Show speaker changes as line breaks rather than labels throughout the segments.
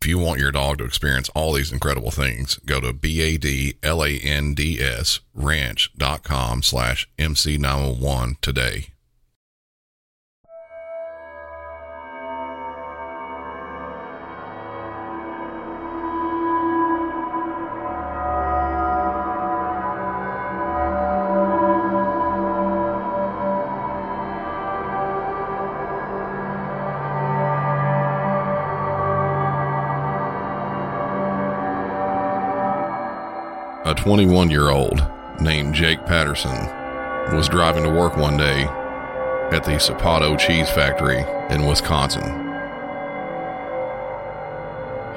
If you want your dog to experience all these incredible things, go to B-A-D-L-A-N-D-S ranch.com slash MC901 today. 21 year old named Jake Patterson was driving to work one day at the Saputo Cheese Factory in Wisconsin.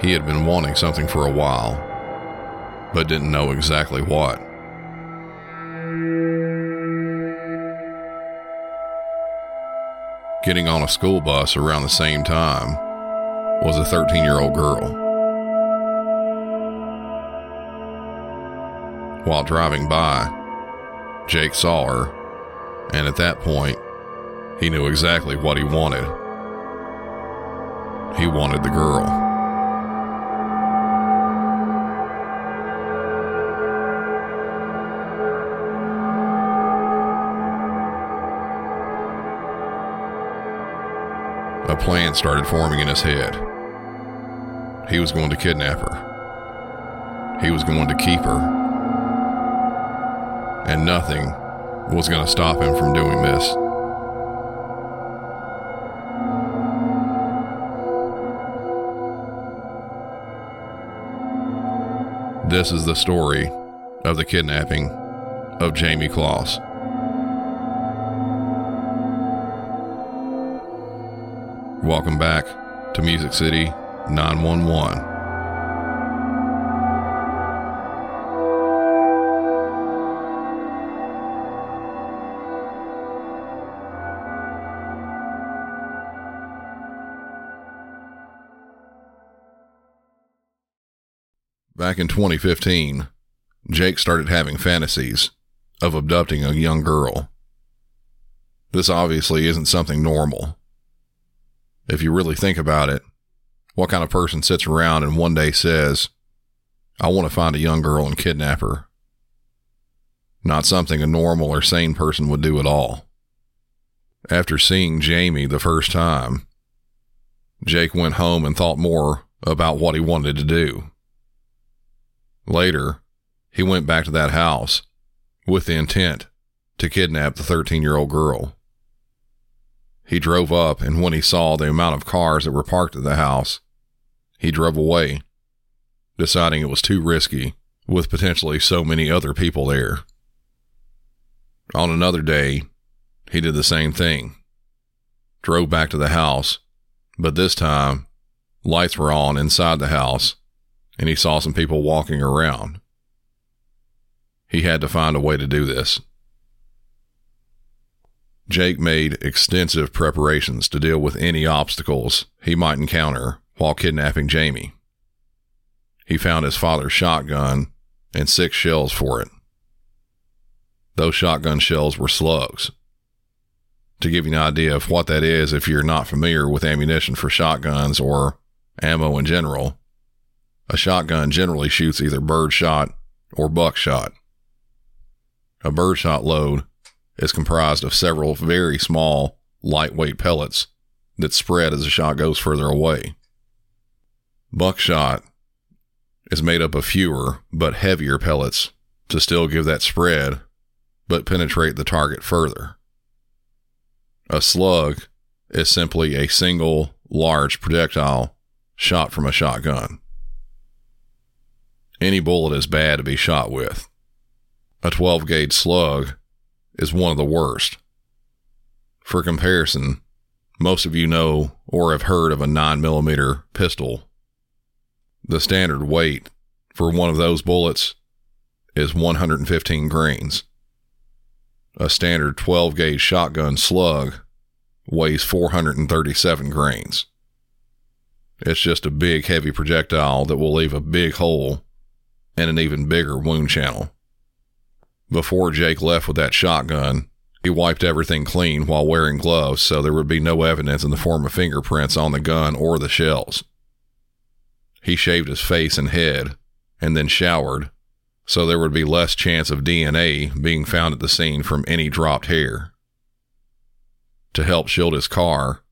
He had been wanting something for a while, but didn't know exactly what. Getting on a school bus around the same time was a 13 year old girl. While driving by, Jake saw her, and at that point, he knew exactly what he wanted. He wanted the girl. A plan started forming in his head. He was going to kidnap her. He was going to keep her. And nothing was going to stop him from doing this. This is the story of the kidnapping of Jayme Closs. Welcome back to Music City 911. In 2015, Jake started having fantasies of abducting a young girl. This obviously isn't something normal. If you really think about it, what kind of person sits around and one day says, I want to find a young girl and kidnap her? Not something a normal or sane person would do at all. After seeing Jayme the first time, Jake went home and thought more about what he wanted to do. Later, he went back to that house with the intent to kidnap the 13 year old girl. He drove up, and when he saw the amount of cars that were parked at the house, he drove away, deciding it was too risky with potentially so many other people there. On another day, he did the same thing. Drove back to the house, but this time, lights were on inside the house, and he saw some people walking around. He had to find a way to do this. Jake made extensive preparations to deal with any obstacles he might encounter while kidnapping Jayme. He found his father's shotgun and six shells for it. Those shotgun shells were slugs. To give you an idea of what that is, if you're not familiar with ammunition for shotguns or ammo in general, a shotgun generally shoots either birdshot or buckshot. A birdshot load is comprised of several very small, lightweight pellets that spread as the shot goes further away. Buckshot is made up of fewer but heavier pellets to still give that spread but penetrate the target further. A slug is simply a single large projectile shot from a shotgun. Any bullet is bad to be shot with. A 12 gauge slug is one of the worst. For comparison, most of you know or have heard of a 9mm pistol. The standard weight for one of those bullets is 115 grains. A standard 12 gauge shotgun slug weighs 437 grains. It's just a big, heavy projectile that will leave a big hole and an even bigger wound channel. Before Jake left with that shotgun, he wiped everything clean while wearing gloves so there would be no evidence in the form of fingerprints on the gun or the shells. He shaved his face and head and then showered so there would be less chance of DNA being found at the scene from any dropped hair. To help shield his car,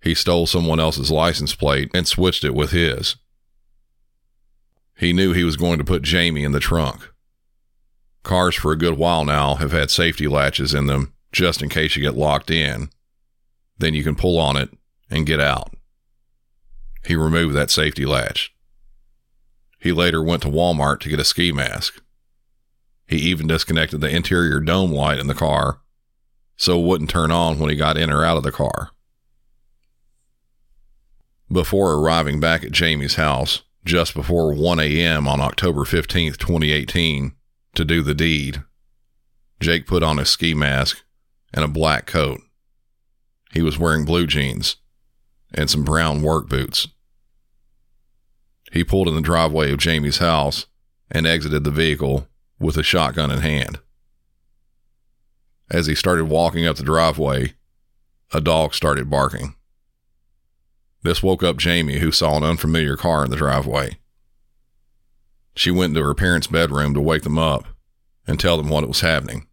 he stole someone else's license plate and switched it with his. He knew he was going to put Jayme in the trunk. Cars for a good while now have had safety latches in them just in case you get locked in. Then you can pull on it and get out. He removed that safety latch. He later went to Walmart to get a ski mask. He even disconnected the interior dome light in the car so it wouldn't turn on when he got in or out of the car. Before arriving back at Jayme's house, just before 1 a.m. on October 15, 2018, to do the deed, Jake put on a ski mask and a black coat. He was wearing blue jeans and some brown work boots. He pulled in the driveway of Jayme's house and exited the vehicle with a shotgun in hand. As he started walking up the driveway, a dog started barking. This woke up Jayme, who saw an unfamiliar car in the driveway. She went into her parents' bedroom to wake them up and tell them what was happening.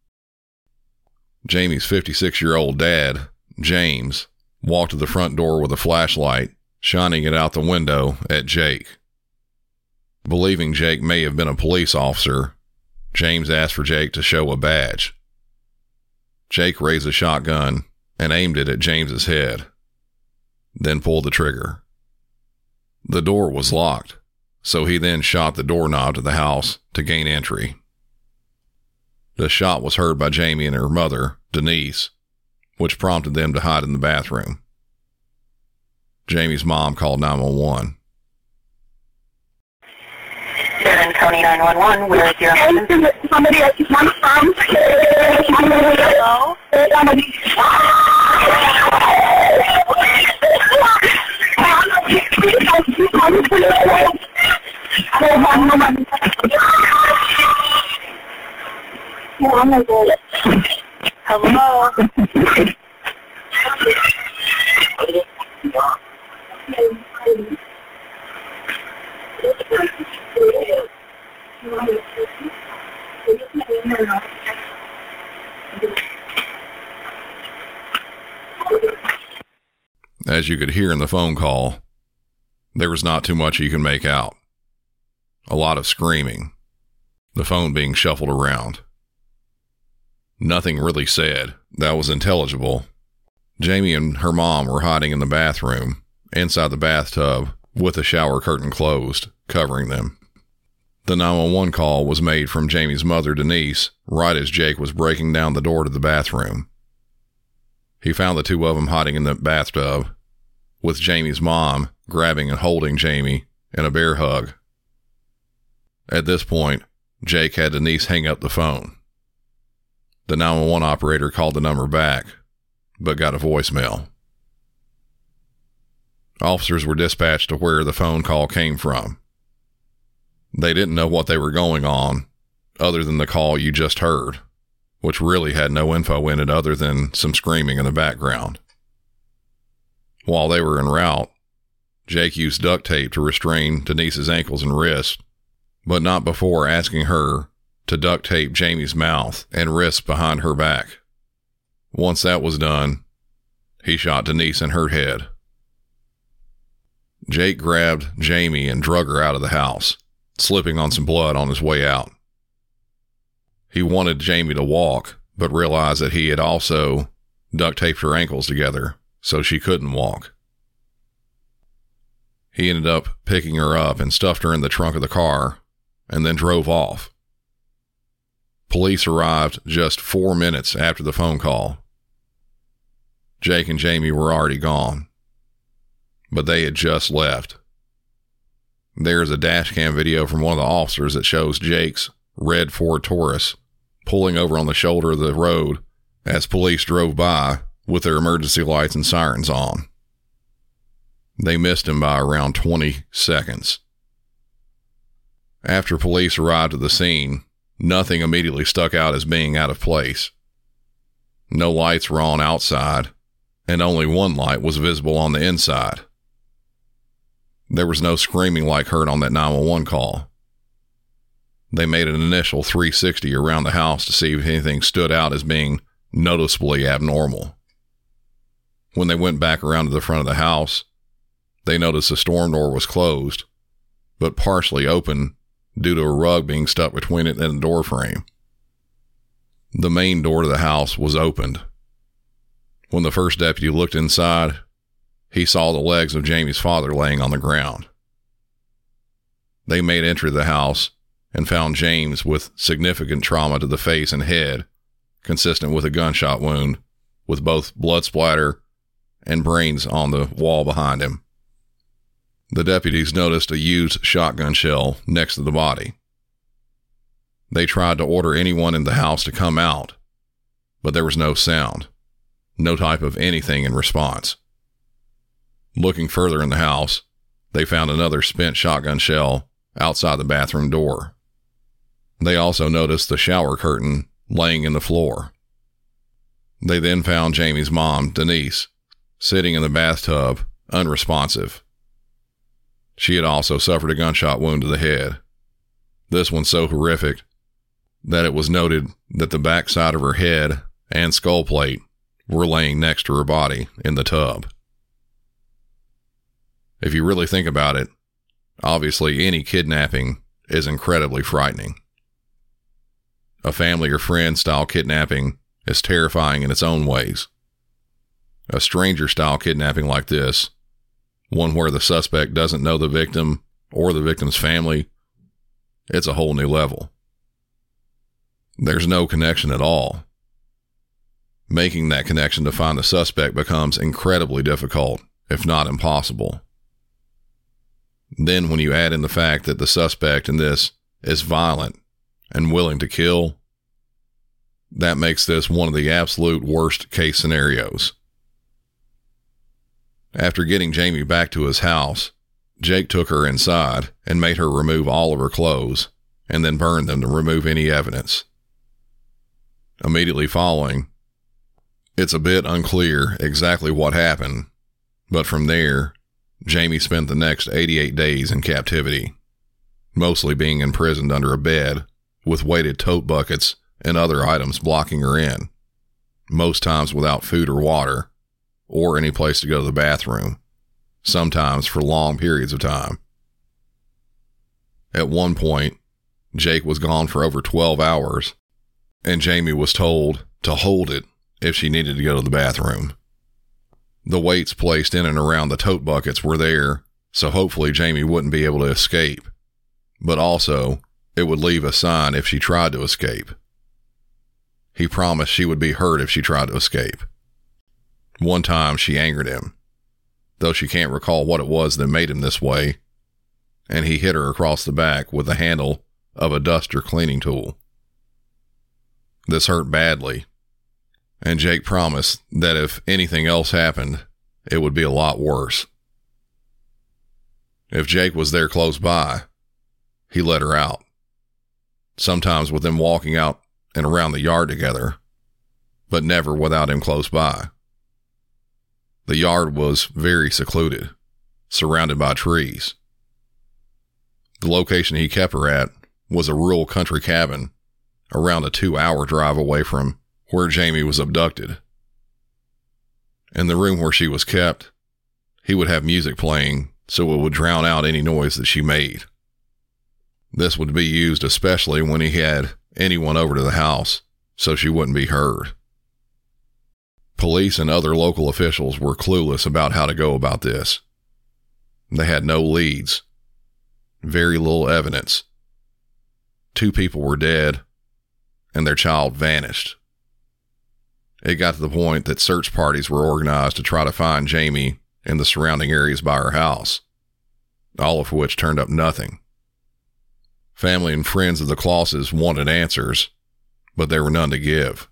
Jayme's 56 year old dad, James, walked to the front door with a flashlight, shining it out the window at Jake. Believing Jake may have been a police officer, James asked for Jake to show a badge. Jake raised a shotgun and aimed it at James's head then pulled the trigger. The door was locked, so he then shot the doorknob to the house to gain entry. The shot was heard by Jayme and her mother, Denise, which prompted them to hide in the bathroom. Jayme's mom called 911.
Here in County 911, where is your husband?
Somebody else is one from.
Hello? Hello?
As you could hear in the phone call, there was not too much you can make out. A lot of screaming, the phone being shuffled around. Nothing really said that was intelligible. Jayme and her mom were hiding in the bathroom, inside the bathtub, with the shower curtain closed, covering them. The 911 call was made from Jayme's mother, Denise, right as Jake was breaking down the door to the bathroom. He found the two of them hiding in the bathtub, with Jayme's mom grabbing and holding Jayme in a bear hug. At this point, Jake had Denise hang up the phone. The 911 operator called the number back, but got a voicemail. Officers were dispatched to where the phone call came from. They didn't know what they were going on, other than the call you just heard, which really had no info in it other than some screaming in the background. While they were en route, Jake used duct tape to restrain Denise's ankles and wrists, but not before asking her to duct tape Jayme's mouth and wrists behind her back. Once that was done, he shot Denise in her head. Jake grabbed Jayme and drug her out of the house, slipping on some blood on his way out. He wanted Jayme to walk, but realized that he had also duct taped her ankles together so she couldn't walk. He ended up picking her up and stuffed her in the trunk of the car and then drove off. Police arrived just four minutes after the phone call. Jake and Jayme were already gone, but they had just left. There's a dashcam video from one of the officers that shows Jake's red Ford Taurus pulling over on the shoulder of the road as police drove by with their emergency lights and sirens on. They missed him by around 20 seconds. After police arrived at the scene, nothing immediately stuck out as being out of place. No lights were on outside, and only one light was visible on the inside. There was no screaming like heard on that 911 call. They made an initial 360 around the house to see if anything stood out as being noticeably abnormal. When they went back around to the front of the house, they noticed the storm door was closed, but partially open due to a rug being stuck between it and the door frame. The main door to the house was opened. When the first deputy looked inside, he saw the legs of Jayme's father laying on the ground. They made entry to the house and found James with significant trauma to the face and head, consistent with a gunshot wound, with both blood splatter and brains on the wall behind him. The deputies noticed a used shotgun shell next to the body. They tried to order anyone in the house to come out, but there was no sound, no type of anything in response. Looking further in the house, they found another spent shotgun shell outside the bathroom door. They also noticed the shower curtain laying in the floor. They then found Jayme's mom, Denise, sitting in the bathtub, unresponsive. She had also suffered a gunshot wound to the head. This one so horrific that it was noted that the back side of her head and skull plate were laying next to her body in the tub. If you really think about it, obviously any kidnapping is incredibly frightening. A family or friend style kidnapping is terrifying in its own ways. A stranger style kidnapping like this one where the suspect doesn't know the victim or the victim's family, it's a whole new level. There's no connection at all. Making that connection to find the suspect becomes incredibly difficult, if not impossible. Then, when you add in the fact that the suspect in this is violent and willing to kill, that makes this one of the absolute worst case scenarios. After getting Jayme back to his house, Jake took her inside and made her remove all of her clothes and then burned them to remove any evidence. Immediately following, it's a bit unclear exactly what happened, but from there, Jayme spent the next 88 days in captivity, mostly being imprisoned under a bed with weighted tote buckets and other items blocking her in, most times without food or water or any place to go to the bathroom, sometimes for long periods of time. At one point, Jake was gone for over 12 hours, and Jayme was told to hold it if she needed to go to the bathroom. The weights placed in and around the tote buckets were there, so hopefully Jayme wouldn't be able to escape, but also it would leave a sign if she tried to escape. He promised she would be hurt if she tried to escape. One time she angered him, though she can't recall what it was that made him this way, and he hit her across the back with the handle of a duster cleaning tool. This hurt badly, and Jake promised that if anything else happened, it would be a lot worse. If Jake was there close by, he let her out, sometimes with them walking out and around the yard together, but never without him close by. The yard was very secluded, surrounded by trees. The location he kept her at was a rural country cabin around a two hour drive away from where Jayme was abducted. In the room where she was kept, he would have music playing so it would drown out any noise that she made. This would be used especially when he had anyone over to the house so she wouldn't be heard. Police and other local officials were clueless about how to go about this. They had no leads, very little evidence. Two people were dead, and their child vanished. It got to the point that search parties were organized to try to find Jayme in the surrounding areas by her house, all of which turned up nothing. Family and friends of the Closses wanted answers, but there were none to give.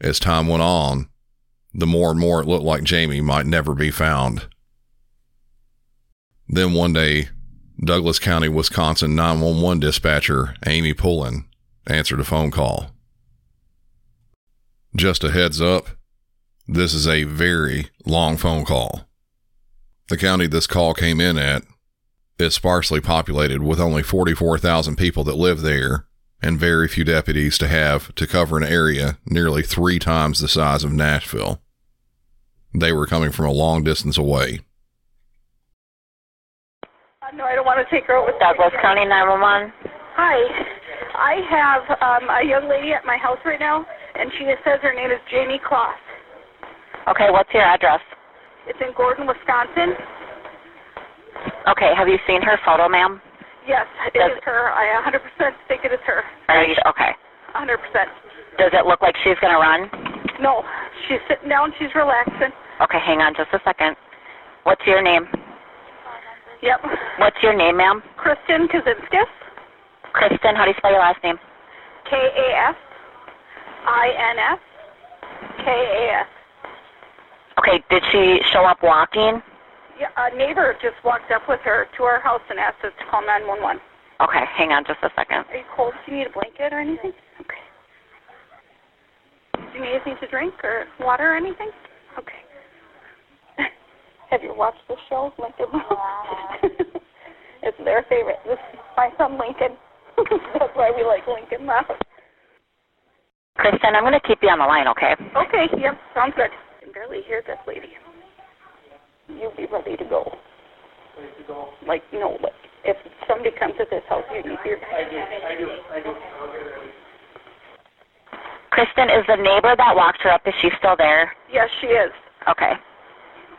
As time went on, the more and more it looked like Jayme might never be found. Then one day, Douglas County, Wisconsin 911 dispatcher Amy Pullen answered a phone call. Just a heads up, this is a very long phone call. The county this call came in at is sparsely populated with only 44,000 people that live there and very few deputies to have to cover an area nearly three times the size of Nashville. They were coming from a long distance away.
Uh, no, I don't want to take her out with
Douglas County 911.
Hi. I have um, a young lady at my house right now, and she says her name is Jayme Closs.
Okay, what's your address?
It's in Gordon, Wisconsin.
Okay, have you seen her photo, ma'am?
Yes, it
Does-
is her. I 100% think it is her.
Are you okay?
100%.
Does it look like she's gonna run?
No, she's sitting down. She's relaxing.
Okay, hang on just a second. What's your name?
Yep.
What's your name, ma'am?
Kristen Kasinskas.
Kristen, how do you spell your last name?
K A S I N S K A S.
Okay, did she show up walking?
Yeah, a neighbor just walked up with her to our house and asked us to call 911.
Okay, hang on just a second.
Are you cold? Do you need a blanket or anything? Okay. Do you need anything to drink or water or anything? Okay. Have you watched the show, Lincoln? it's their favorite. This is my son Lincoln. That's why we like Lincoln Mouse.
Kristen, I'm gonna keep you on the line, okay?
Okay, yep, sounds good. I can barely hear this lady. You be ready to go. Ready to go? Like, you know, like, if somebody comes to this house, you need your... I do, I do, I do.
Kristen, is the neighbor that walked her up, is she still there?
Yes, she is.
Okay.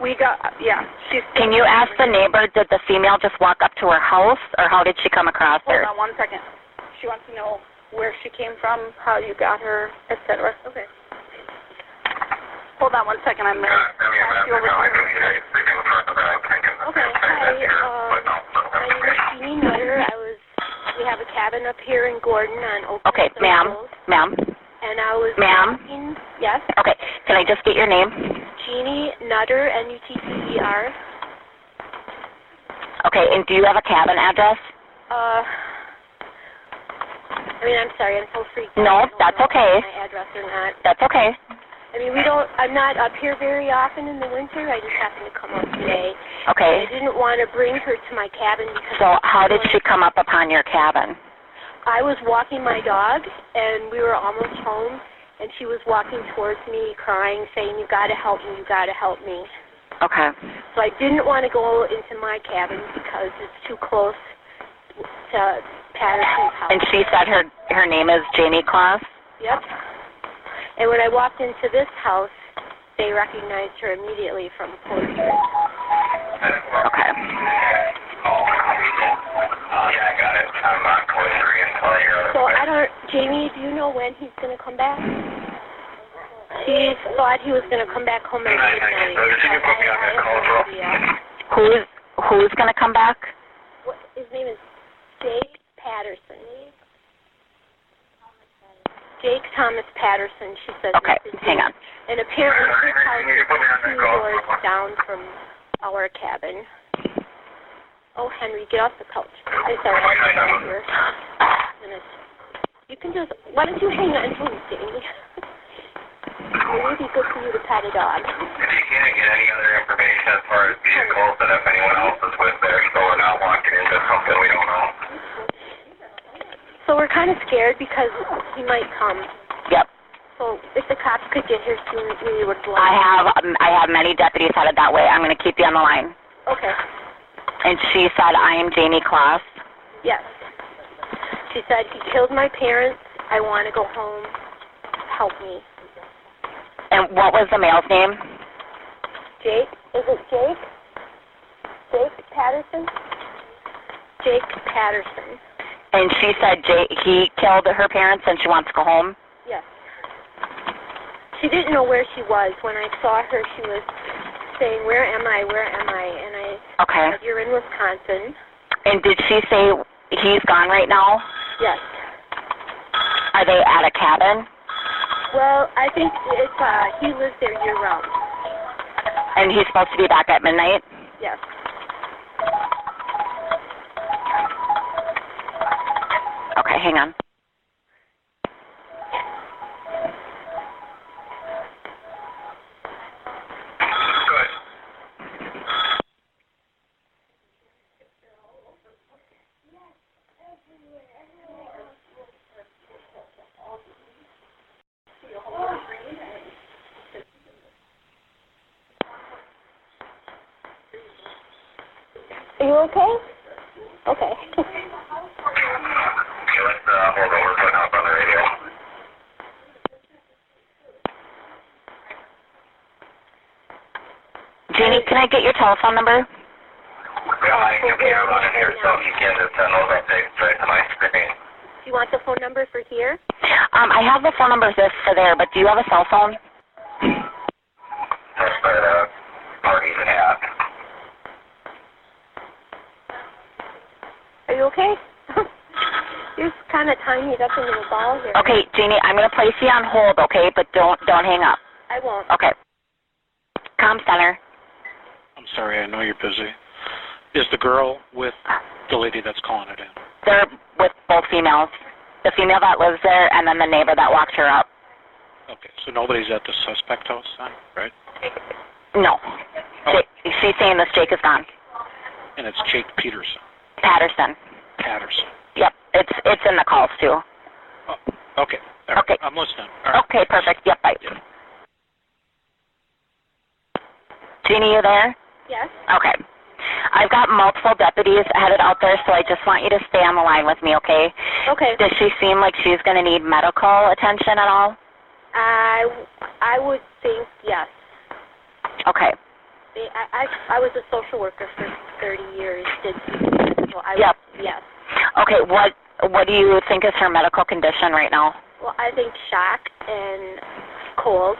We got, yeah, she's...
Can you ask the neighbor, did the female just walk up to her house, or how did she come across
Hold
her?
on one second. She wants to know where she came from, how you got her, etc. Okay. Hold on one second. I'm going to pass you over to her.
Okay, hi. Um, my name is Jeannie Nutter. I was. We have a cabin up here in Gordon on Oak.
Okay,
Hill
ma'am,
Hills,
ma'am.
And I was.
Ma'am?
walking- Yes.
Okay, can I just get your name?
Jeannie Nutter, N-U-T-T-E-R.
Okay, and do you have a cabin address?
Uh. I mean, I'm sorry. I'm so freaked.
No,
out. I don't
that's
know if
okay.
My address or not.
That's okay.
I mean, we don't. I'm not up here very often in the winter. I just happened to come up today.
Okay.
I didn't want to bring her to my cabin because.
So how did she come up upon your cabin?
I was walking my dog, and we were almost home, and she was walking towards me, crying, saying, "You got to help me! You got to help me!"
Okay.
So I didn't want to go into my cabin because it's too close to Patterson's house.
And she said her her name is Jayme Closs.
Yep. And when I walked into this house, they recognized her immediately from Porter.
Okay.
So I don't. Jayme, do you know when he's going to come back? She thought he was going to come back home at midnight. I, I have no idea.
Who's who's gonna come back?
What, his name is Dave Patterson. Jake Thomas Patterson, she says.
Okay, hang on.
And apparently his house is two doors down from our cabin. Oh, Henry, get off the couch. It's all right. I'm right here. You can just, why don't you hang on to him, Jayme? it would be good for you to pet a dog.
If you can't get any other information as far as vehicles and if anyone else is with there, so we're not walking into something we don't know.
So we're kind of scared because he might come.
Yep.
So if the cops could get here soon, we would like.
I have um, I have many deputies headed that way. I'm gonna keep you on the line.
Okay.
And she said I am Jayme Closs.
Yes. She said, he killed my parents. I want to go home. Help me.
And what was the male's name?
Jake? Is it Jake? Jake Patterson? Jake Patterson.
And she said Jay, he killed her parents and she wants to go home.
Yes. She didn't know where she was. When I saw her, she was saying, Where am I? Where am I? And I
Okay.
said, You're in Wisconsin.
And did she say he's gone right now?
Yes.
Are they at a cabin?
Well, I think it's, uh, he lives there year round.
And he's supposed to be back at midnight?
Yes.
Okay, hang on.
Are you okay? Okay
let's uh, hold over. We're putting up on the radio.
Jeannie, can I get your telephone number?
We have my computer running here, so if you can just send those updates right to my screen.
Do you want the phone number for here?
Um, I have the phone number this for there, but do you have a cell phone?
That's where the party's at.
Are you okay? You're kind of tying it up into a ball here.
Okay, Jeannie, I'm gonna place you on hold, okay? But don't don't hang up.
I won't.
Okay. Com center.
Sorry, I know you're busy. Is the girl with the lady that's calling it in?
They're with both females. The female that lives there and then the neighbor that walked her up.
Okay, so nobody's at the suspect house then, right?
No. Oh. Jake, she's saying this Jake is gone.
And it's Jake Peterson,
Patterson.
Patterson.
Yep. It's it's in the calls too.
Oh, okay, right,
Okay.
I'm listening. Right.
Okay, perfect. Yep, bye.
Yeah.
Jeannie, you there?
Yes.
Okay. I've got multiple deputies headed out there, so I just want you to stay on the line with me, okay?
Okay.
Does she seem like she's going to need medical attention at all?
I, I would think yes.
Okay.
I, I, I was a social worker for 30 years. Did so I
Yep.
would, yes.
Okay, what what do you think is her medical condition right now?
Well, I think shock and cold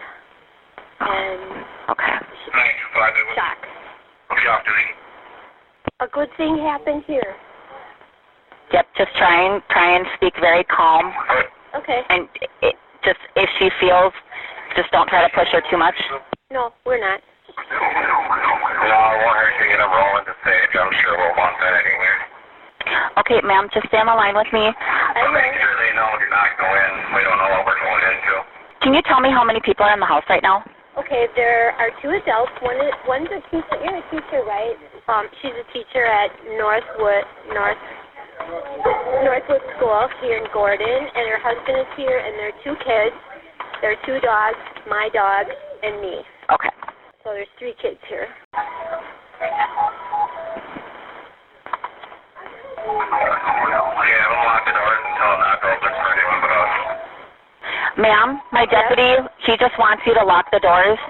and
Okay.
sh-
925, it was
shock.
shock.
A good thing happened here.
Yep, just try and try and speak very calm
Okay.
and it, just if she feels just don't try to push her too much.
No, we're not.
No, I want her to get a roll into stage. I'm sure we'll want that anyway.
Okay, ma'am, just stay on the line with me.
I
Make sure they know do not go in. We don't know what we're going into.
Can you tell me how many people are in the house right now?
Okay, there are two adults. One is one's a teacher. You're a teacher, right? Um, she's a teacher at Northwood North Northwood School here in Gordon, and her husband is here, and there are two kids. There are two dogs, my dog, and me.
Okay.
So there's three kids here.
Yeah, we'll lock the doors until not open for anyone but us.
Ma'am, my deputy, he just wants you to lock the doors.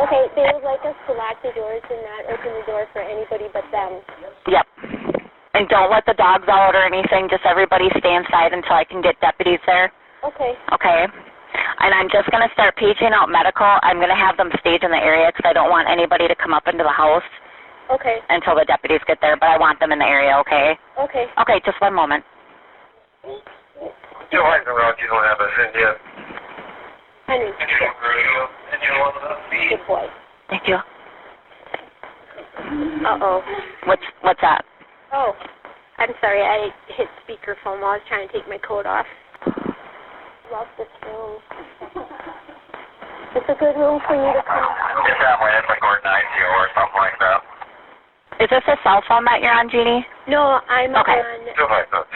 Okay, they would like us to lock the doors and not open the door for anybody but them.
Yep. And don't let the dogs out or anything. Just everybody stay inside until I can get deputies there.
Okay.
Okay. And I'm just going to start paging out medical. I'm going to have them stage in the area because I don't want anybody to come up into the house
Okay.
until the deputies get there, but I want them in the area, okay?
Okay.
Okay, just one moment.
Joe Eisenroth, you don't have us in yet.
Henry,
Engine
good boy.
Thank you.
Uh-oh.
What's what's that?
Oh, I'm sorry. I hit speakerphone while I was trying to take my coat off. Love this room. It's a good room for you to come.
Just that way, it's like Gordon ICO or something like that.
Is this a cell phone that you're on, Jeannie?
No, I'm
Okay.
on.
Joe Eisenroth.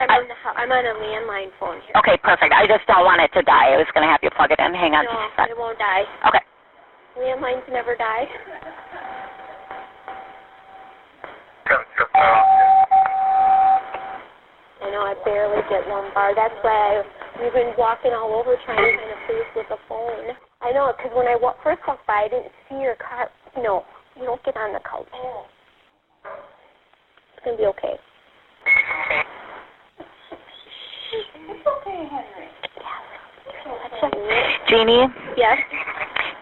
I'm on the. I'm on a landline phone here.
Okay, perfect. I just don't want it to die. I was going to have you plug it in. Hang on
No,
just a sec.
it won't die.
Okay.
Landlines never die.
Uh,
know, I barely get lumbar. That's why I, we've been walking all over trying to find a place with a phone. I know, because when I wa- first walked by, I didn't see your car. No, you don't get on the couch. It's going to be okay.
It's okay, Henry.
Jeannie,
Yes?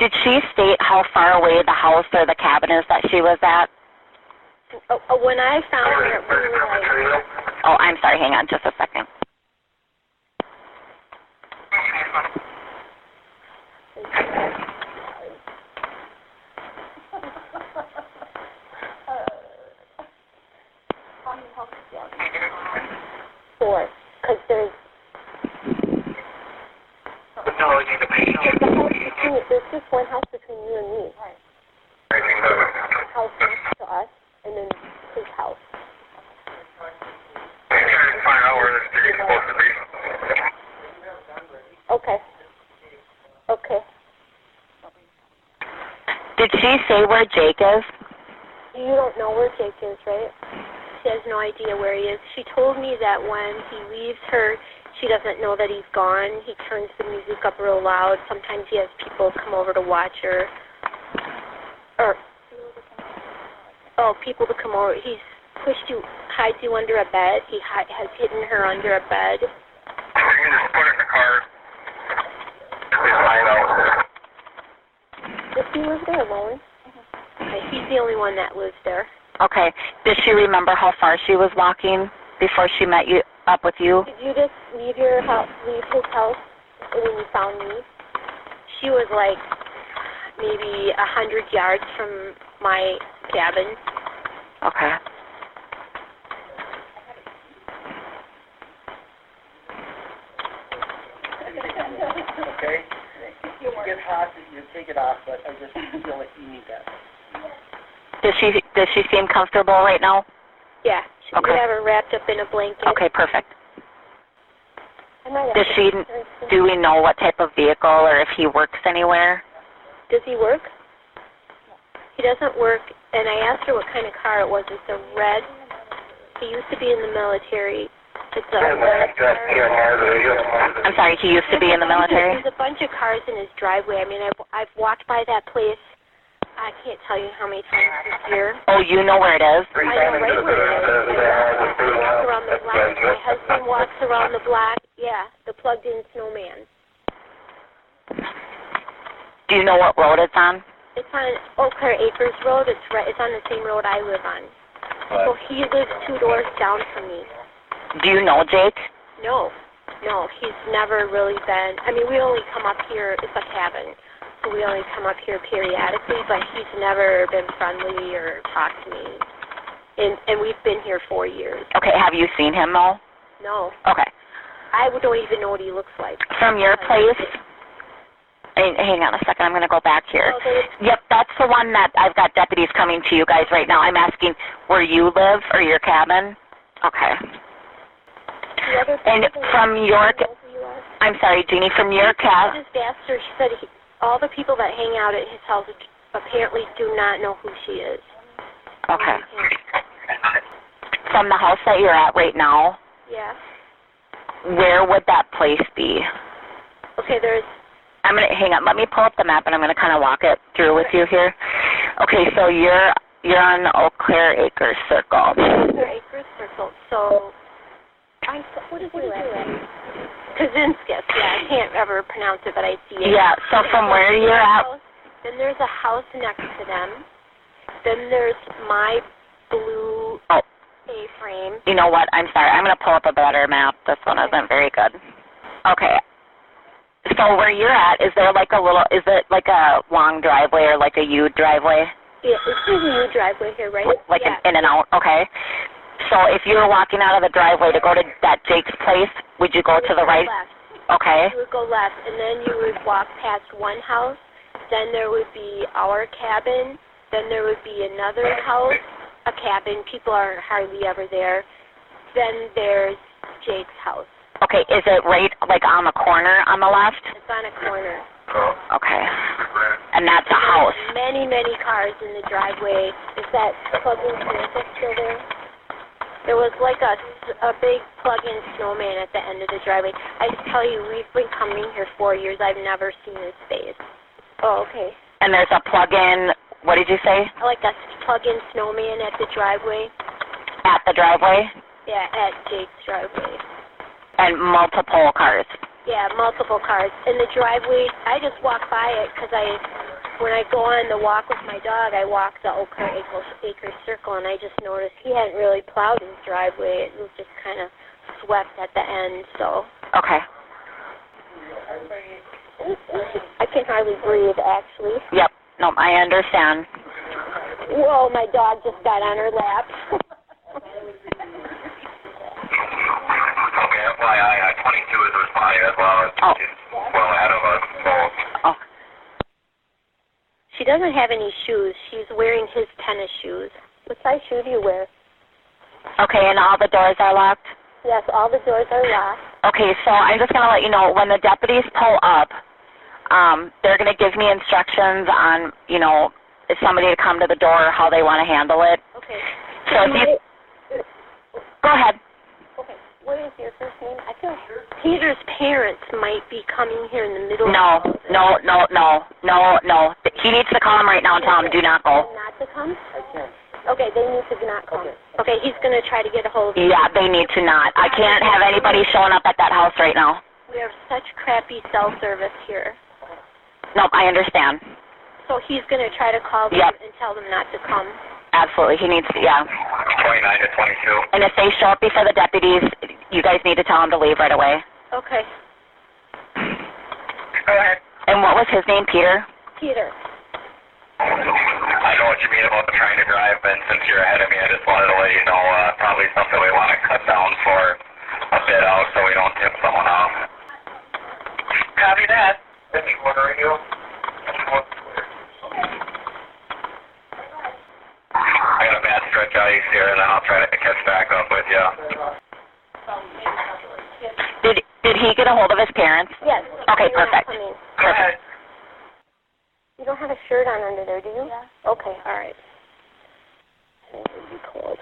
did she state how far away the house or the cabin is that she was at?
Oh, oh, when I found her, we were like,
Oh, I'm sorry. Hang on just a second.
four. Because there's
Technology to patient.
there's the house between, there's just one house between you and me. Right. House next to us, and then his house.
Find out where this street's supposed to be.
Okay. Okay.
Did she say where Jake is?
You don't know where Jake is, right? She has no idea where he is. She told me that when he leaves her, she doesn't know that he's gone. He turns the music up real loud. Sometimes he has people come over to watch her. Or, oh, people to come over. He's pushed you, hides you under a bed. He hi- has hidden her under a bed.
You can just put it in the car. Just find out.
Does he live there alone? Okay, he's the only one that lives there.
Okay. Does she remember how far she was walking before she met you up with you?
Did you just leave your house, leave his house when you found me? She was like maybe a hundred yards from my cabin.
Okay.
Okay? If it gets hot, you take it off, but I just feel like you need that.
Does she does she seem comfortable right now?
Yeah, she
Okay.
we have her wrapped up in a blanket.
Okay, perfect.
I might have
Does
to-
she do we know what type of vehicle or if he works anywhere?
Does he work? He doesn't work, and I asked her what kind of car it was. It's a red. He used to be in the military. It's a red car.
I'm sorry, he used to be in the military.
There's a bunch of cars in his driveway. I mean, I've, I've walked by that place. I can't tell you how many times this year.
Oh, you know where it is?
I know right where it is. I walk around the block. My husband walks around the block. Yeah, the plugged-in snowman.
Do you know what road it's on?
It's on Eau Claire Acres Road. It's right. It's on the same road I live on. So he lives two doors down from me.
Do you know Jake?
No, no, he's never really been. I mean, we only come up here. It's a cabin, so we only come up here periodically. But he's never been friendly or talked to me. And and we've been here four years.
Okay, have you seen him though?
No,
Okay.
I don't even know what he looks like.
From your place? Hang hang on a second, I'm going to go back here.
Oh, there's
Yep, that's the one that I've got deputies coming to you guys right now. I'm asking where you live or your cabin. Okay. And from your,
know who you are.
I'm sorry, Jeannie, from your
I
cab.
just. She said he, all the people that hang out at his house apparently do not know who she is.
Okay. From the house that you're at right now,
Yeah.
where would that place be?
Okay. There's
I'm gonna hang up. Let me pull up the map and I'm gonna kind of walk it through with you here. Okay, so you're you're on Eau Claire Acres Circle.
Their acres circle. So, I what is it? Kasinskas. Yeah, I can't ever pronounce it, but I see it.
Yeah. So from where you're at,
Then there's a house next to them. Then there's my blue
Oh.
A-frame.
you know what? I'm sorry. I'm gonna pull up a better map. This one isn't very good. Okay. So where you're at, is there like a little? Is it like a long driveway or like a U driveway?
Yeah, this is a driveway here, right?
like
yeah.
an in and out, okay? So if you were walking out of the driveway to go to that Jake's place, would you go to the right?
Left.
Okay.
You would go left, and then you would walk past one house. Then there would be our cabin. Then there would be another house, a cabin. People are hardly ever there. Then there's Jake's house.
Okay, is it right like on the corner on the left?
It's on a corner. Oh.
Okay. And that's a house.
Many, many cars in the driveway. Is that plug-in Santa still there? There was like a, a big plug-in snowman at the end of the driveway. I just tell you, we've been coming here four years. I've never seen his face. Oh, okay.
And there's a plug-in. What did you say?
Like a plug-in snowman at the driveway.
At the driveway,
Yeah, at Jake's driveway.
and multiple cars.
Yeah, multiple cars. In the driveway, I just walk by it because I, when I go on the walk with my dog, I walk the Oak Acre, Acre Circle, and I just noticed he hadn't really plowed his driveway. It was just kind of swept at the end, so
Okay.
I can hardly breathe, actually.
Yep. No, I understand.
Whoa, my dog just got on her lap.
Okay, FYI, I-22 is responding as well.
Oh.
She's well ahead of us, so.
Doesn't have any shoes. She's wearing his tennis shoes. What size shoe do you wear?
okay. And all the doors are locked.
Yes, all the doors are locked.
Okay, so I'm just gonna let you know when the deputies pull up, um, they're gonna give me instructions on, you know, if somebody to come to the door, how they want to handle it.
Okay.
So if you go ahead.
Okay, what is your first name? I feel Peter's parents might be coming here in the middle
No,
of
no, no, no, no, no. No. He needs to call him right now and tell him do not go.
Not to come? I can't. Okay, they need to not come. Okay, he's going to try to get a hold of you.
Yeah, they need to not. I can't have anybody showing up at that house right now.
We have such crappy cell service here.
Nope, I understand.
So he's going to try to call them
Yep.
and tell them not to come.
Absolutely, he needs to. Yeah.
29 to 22.
And if they show up before the deputies, you guys need to tell him to leave right away.
Okay,
Go ahead.
And what was his name, Peter?
Peter.
I know what you mean about trying to drive, and since you're ahead of me, I just wanted to let you know, uh, probably something we want to cut down for a bit out so we don't tip someone off. Copy that. Which one are you? I got a bad stretch of ice here, and then I'll try to catch back up with you.
Did did he get a hold of his parents?
Yes.
Okay,
they're
perfect.
Go ahead.
You don't have a shirt on under there, do you? Yeah. Okay, all right. It would be cold.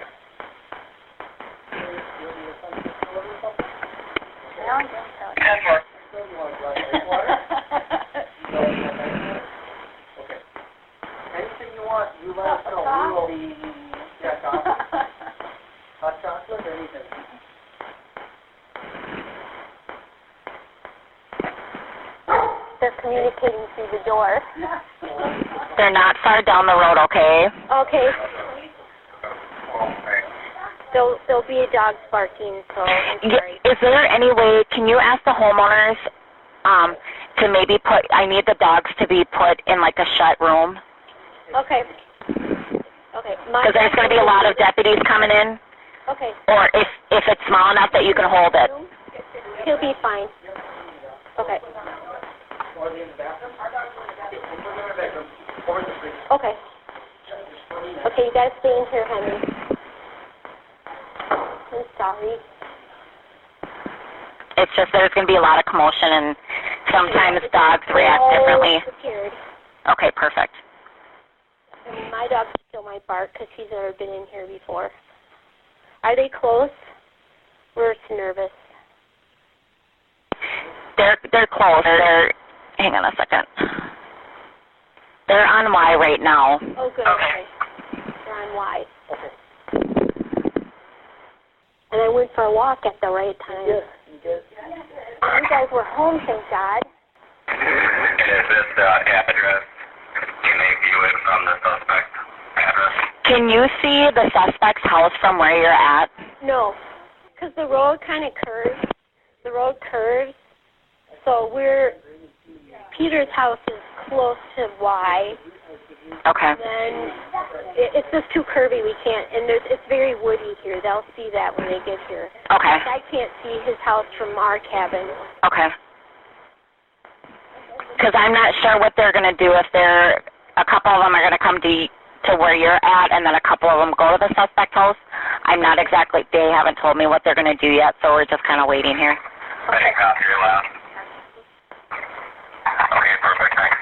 Ten more.
Anything you want, you let us know. We will be, yeah, chocolate. Hot chocolate, anything.
They're communicating through the door.
They're not far down the road, okay?
Okay. There'll, there'll be a dog barking, so I'm sorry.
Is there any way, can you ask the homeowners um, to maybe put, I need the dogs to be put in like a shut room?
Okay. Okay. My
Because there's going to be a lot of deputies coming in,
Okay.
or if, if it's small enough that you can hold it.
He'll be fine. Okay. Okay. Okay, you gotta stay in here, honey. I'm sorry.
It's just there's going to be a lot of commotion, and sometimes dogs react differently.
Prepared.
Okay, perfect.
And my dog still might bark because he's never been in here before. Are they close? We're nervous.
They're they're close. They're hang on a second. They're on Y right now.
Oh, good. Okay. They're on Y. And I went for a walk at the right time.
Yes, you did.
You guys were home, thank God.
And is this uh, address, can they view it from the suspect address?
Can you see the suspect's house from where you're at?
No, because the road kind of curves. The road curves. So we're, Peter's house is close to Y.
Okay.
And then it, it's just too curvy. We can't, and there's, it's very woody here. They'll see that when they get here.
Okay.
I can't see his house from our cabin.
Okay. Because I'm not sure what they're going to do if they're a couple of them are going to come to to where you're at, and then a couple of them go to the suspect house. I'm not exactly. They haven't told me what they're going to do yet, so we're just kind of waiting here.
I didn't copy your last. Okay, perfect, thanks.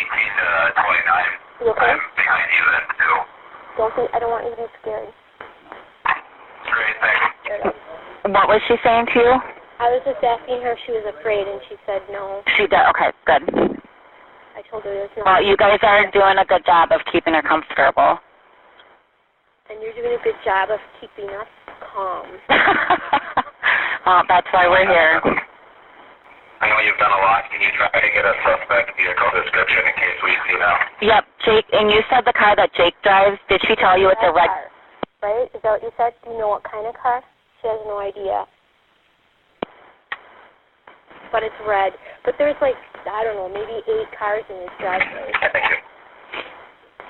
18 to uh, 29.
You okay?
I'm behind you then, too.
Don't be, I don't want you to be scared.
What was she saying to you?
I was just asking her if she was afraid, and she said no.
She did. Okay, good.
I told her there's no.
Well, you guys are doing a good job of keeping her comfortable.
And you're doing a good job of keeping us calm.
well, that's why we're here.
I know you've done a lot. Can you try to get a suspect vehicle description in case we see them?
Yep, Jake. And you said the car that Jake drives. Did she tell you it's a red?
car, right? Is that what you said? Do you know what kind of car? She has no idea. But it's red. But there's like I don't know, maybe eight cars in his driveway.
Thank you.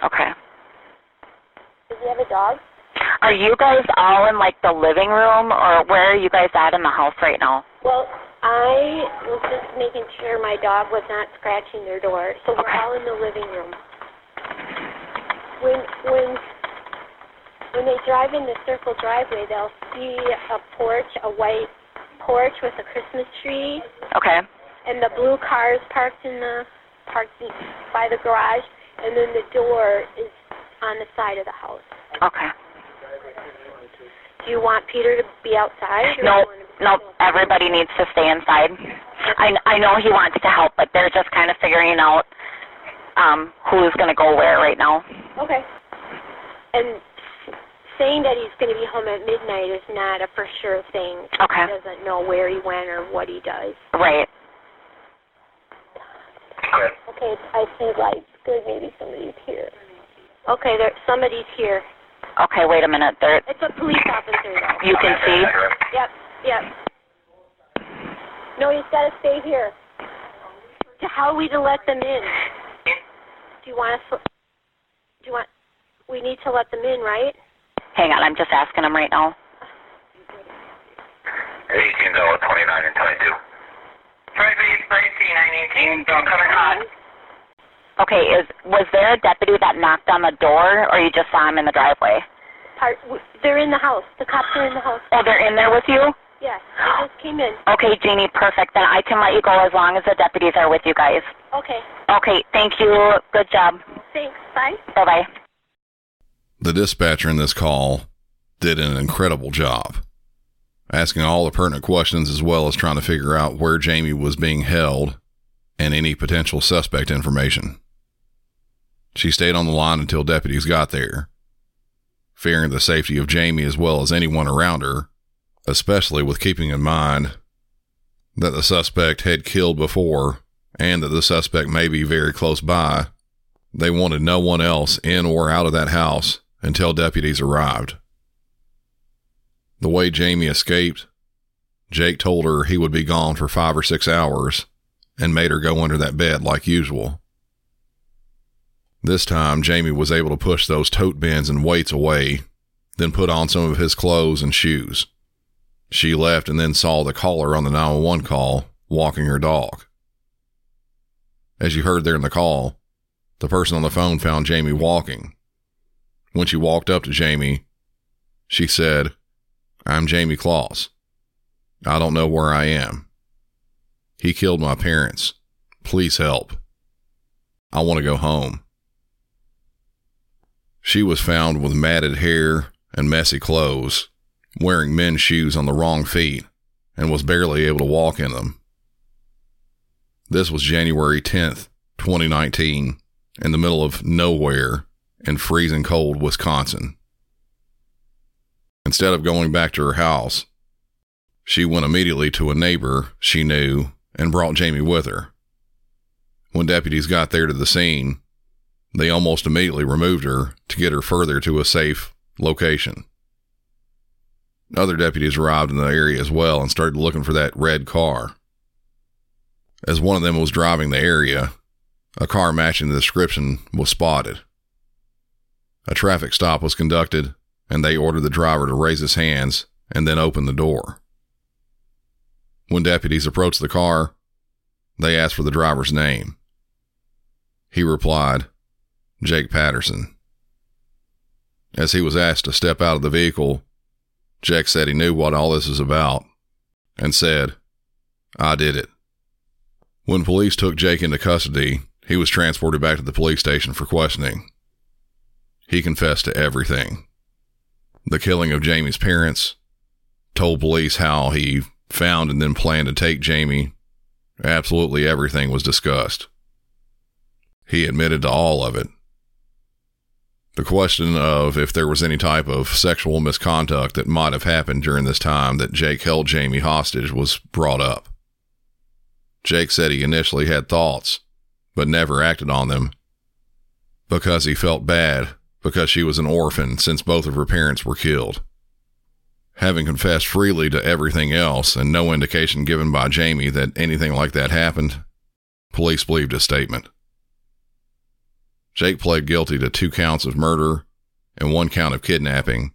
Okay.
Does he have a dog?
Are you guys all in like the living room, or where are you guys at in the house right now?
Well, I was just making sure my dog was not scratching their door, so we're all in the living room. When when when they drive in the circle driveway, they'll see a porch, a white porch with a Christmas tree,
Okay.
And the blue car is parked in the parking by the garage, and then the door is on the side of the house.
Okay.
Do you want Peter to be outside? Or
No,
you want him to
no. Everybody needs to stay inside. I I know he wants to help, but they're just kind of figuring out um who's going to go where right now.
Okay. And saying that he's going to be home at midnight is not a for sure thing.
Okay.
He doesn't know where he went or what he does.
Right.
Good.
Okay, I see lights. Good, maybe somebody's here. Okay, there somebody's here.
Okay. Wait a minute. There.
It's a police officer though.
You can see.
Yep, yep. No, he's got to stay here. How are we to let them in? Do you want us? Do you want? We need to let them in, right?
Hang on. I'm just asking him right now.
18 to 29 and 22. Private 19, 19, don't come in hot.
Okay. Is was there a deputy that knocked on the door, or you just saw him in the driveway?
Part, w- they're in the house. The cops are in the house.
Oh, they're in there with you.
Yes, they just came in.
Okay, Jeannie. Perfect. Then I can let you go as long as the deputies are with you guys.
Okay,
Okay. Thank you. Good job.
thanks. Bye.
Bye bye.
The dispatcher in this call did an incredible job, asking all the pertinent questions as well as trying to figure out where Jayme was being held and any potential suspect information. She stayed on the line until deputies got there, fearing the safety of Jayme as well as anyone around her, especially with keeping in mind that the suspect had killed before and that the suspect may be very close by. They wanted no one else in or out of that house until deputies arrived. The way Jayme escaped, Jake told her he would be gone for five or six hours and made her go under that bed like usual. This time, Jayme was able to push those tote bins and weights away, then put on some of his clothes and shoes. She left and then saw the caller on the 911 call walking her dog. As you heard there in the call, the person on the phone found Jayme walking. When she walked up to Jayme, she said, I'm Jayme Closs. I don't know where I am. He killed my parents. Please help. I want to go home. She was found with matted hair and messy clothes, wearing men's shoes on the wrong feet, and was barely able to walk in them. This was January 10th, 2019, in the middle of nowhere in freezing cold Wisconsin. Instead of going back to her house, she went immediately to a neighbor she knew and brought Jayme with her. When deputies got there to the scene, they almost immediately removed her to get her further to a safe location. Other deputies arrived in the area as well and started looking for that red car. As one of them was driving the area, a car matching the description was spotted. A traffic stop was conducted, and they ordered the driver to raise his hands and then open the door. When deputies approached the car, they asked for the driver's name. He replied, Jake Patterson. As he was asked to step out of the vehicle, Jake said he knew what all this was about and said, I did it. When police took Jake into custody, he was transported back to the police station for questioning. He confessed to everything the killing of Jayme's parents, told police how he found and then planned to take Jayme. Absolutely everything was discussed. He admitted to all of it. The question of if there was any type of sexual misconduct that might have happened during this time that Jake held Jayme hostage was brought up. Jake said he initially had thoughts, but never acted on them because he felt bad because she was an orphan since both of her parents were killed. Having confessed freely to everything else and no indication given by Jayme that anything like that happened, police believed his statement. Jake pled guilty to two counts of murder and one count of kidnapping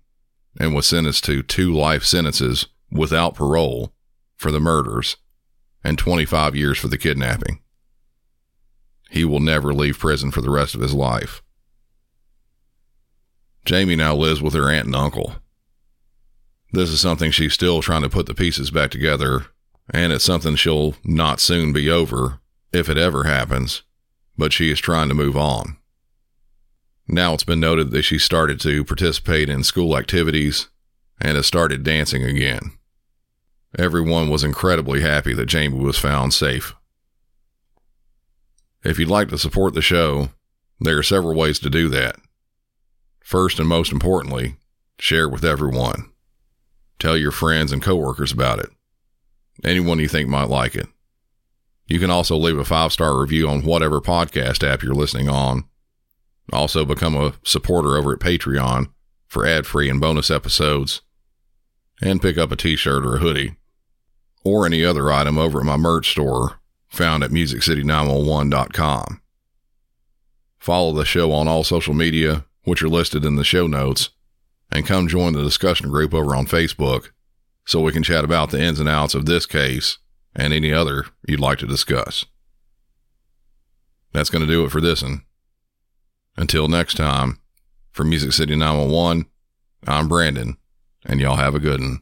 and was sentenced to two life sentences without parole for the murders and 25 years for the kidnapping. He will never leave prison for the rest of his life. Jayme now lives with her aunt and uncle. This is something she's still trying to put the pieces back together, and it's something she'll not soon be over if it ever happens, but she is trying to move on. Now it's been noted that she started to participate in school activities and has started dancing again. Everyone was incredibly happy that Jayme was found safe. If you'd like to support the show, there are several ways to do that. First and most importantly, share it with everyone. Tell your friends and coworkers about it. Anyone you think might like it. You can also leave a five star review on whatever podcast app you're listening on also, become a supporter over at Patreon for ad free and bonus episodes, and pick up a t shirt or a hoodie, or any other item over at my merch store found at MusicCity911.com. Follow the show on all social media, which are listed in the show notes, and come join the discussion group over on Facebook so we can chat about the ins and outs of this case and any other you'd like to discuss. That's going to do it for this one. Until next time, for Music City 911, I'm Brandon, and y'all have a good one.